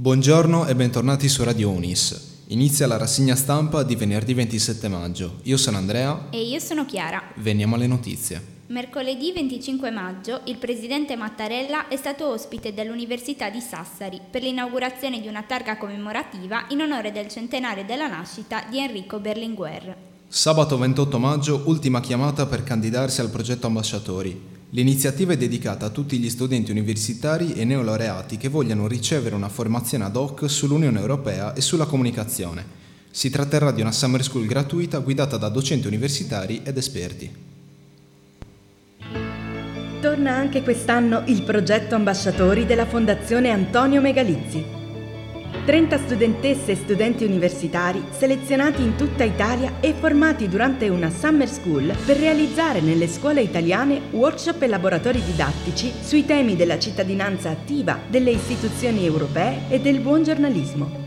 Buongiorno e bentornati su Radio Unis. Inizia la rassegna stampa di venerdì 27 maggio. Io sono Andrea. E io sono Chiara. Veniamo alle notizie. Mercoledì 25 maggio il presidente Mattarella è stato ospite dell'Università di Sassari per l'inaugurazione di una targa commemorativa in onore del centenario della nascita di Enrico Berlinguer. Sabato 28 maggio, ultima chiamata per candidarsi al progetto ambasciatori. L'iniziativa è dedicata a tutti gli studenti universitari e neolaureati che vogliano ricevere una formazione ad hoc sull'Unione Europea e sulla comunicazione. Si tratterà di una summer school gratuita guidata da docenti universitari ed esperti. Torna anche quest'anno il progetto ambasciatori della Fondazione Antonio Megalizzi 30 studentesse e studenti universitari selezionati in tutta Italia e formati durante una summer school per realizzare nelle scuole italiane workshop e laboratori didattici sui temi della cittadinanza attiva, delle istituzioni europee e del buon giornalismo.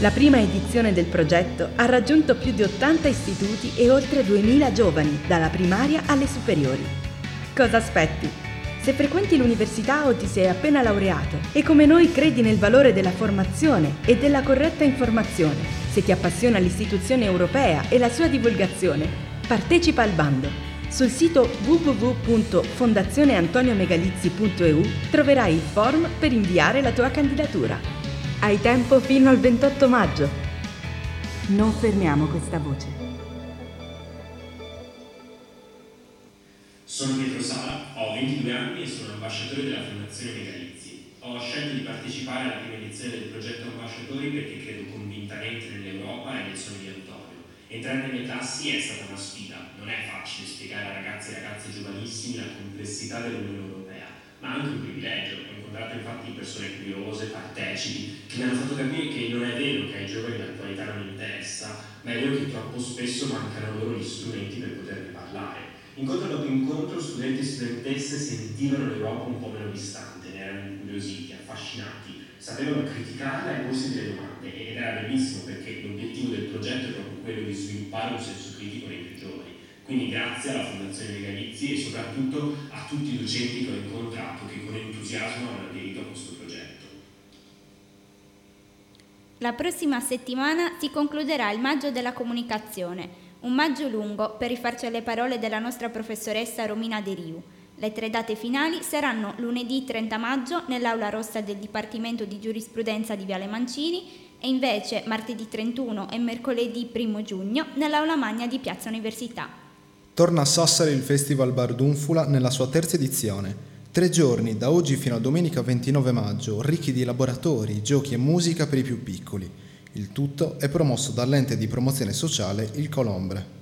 La prima edizione del progetto ha raggiunto più di 80 istituti e oltre 2000 giovani, dalla primaria alle superiori. Cosa aspetti? Se frequenti l'università o ti sei appena laureato e come noi credi nel valore della formazione e della corretta informazione, se ti appassiona l'istituzione europea e la sua divulgazione, partecipa al bando. Sul sito www.fondazioneantoniomegalizzi.eu troverai il form per inviare la tua candidatura. Hai tempo fino al 28 maggio. Non fermiamo questa voce. Sono Pietro Sala, ho 22 anni e sono ambasciatore della Fondazione Megalizzi. Ho scelto di partecipare alla prima edizione del progetto Ambasciatori perché credo convintamente nell'Europa e nel sogno di Antonio. Entrare nelle classi è stata una sfida, non è facile spiegare a ragazzi e ragazze giovanissimi la complessità dell'Unione Europea, ma anche un privilegio. Ho incontrato infatti persone curiose, partecipi, che mi hanno fatto capire che non è vero che ai giovani l'attualità non interessa, ma è vero che troppo spesso mancano loro gli strumenti per poterne parlare. Incontro dopo incontro, studenti e studentesse sentivano l'Europa un po' meno distante, ne erano incuriositi, affascinati, sapevano criticarla e porsi delle domande ed era bellissimo perché l'obiettivo del progetto è proprio quello di sviluppare un senso critico nei più giovani. Quindi grazie alla Fondazione Legalizzi e soprattutto a tutti i docenti che ho incontrato che con entusiasmo hanno aderito a questo progetto. La prossima settimana si concluderà il maggio della comunicazione un maggio lungo per rifarci alle parole della nostra professoressa Romina De Riu. Le tre date finali saranno lunedì 30 maggio nell'aula rossa del Dipartimento di Giurisprudenza di Viale Mancini e invece martedì 31 e mercoledì 1 giugno nell'aula magna di Piazza Università. Torna a Sassari il Festival Bardunfula nella sua terza edizione. Tre giorni, da oggi fino a domenica 29 maggio, ricchi di laboratori, giochi e musica per i più piccoli. Il tutto è promosso dall'ente di promozione sociale Il Colombre.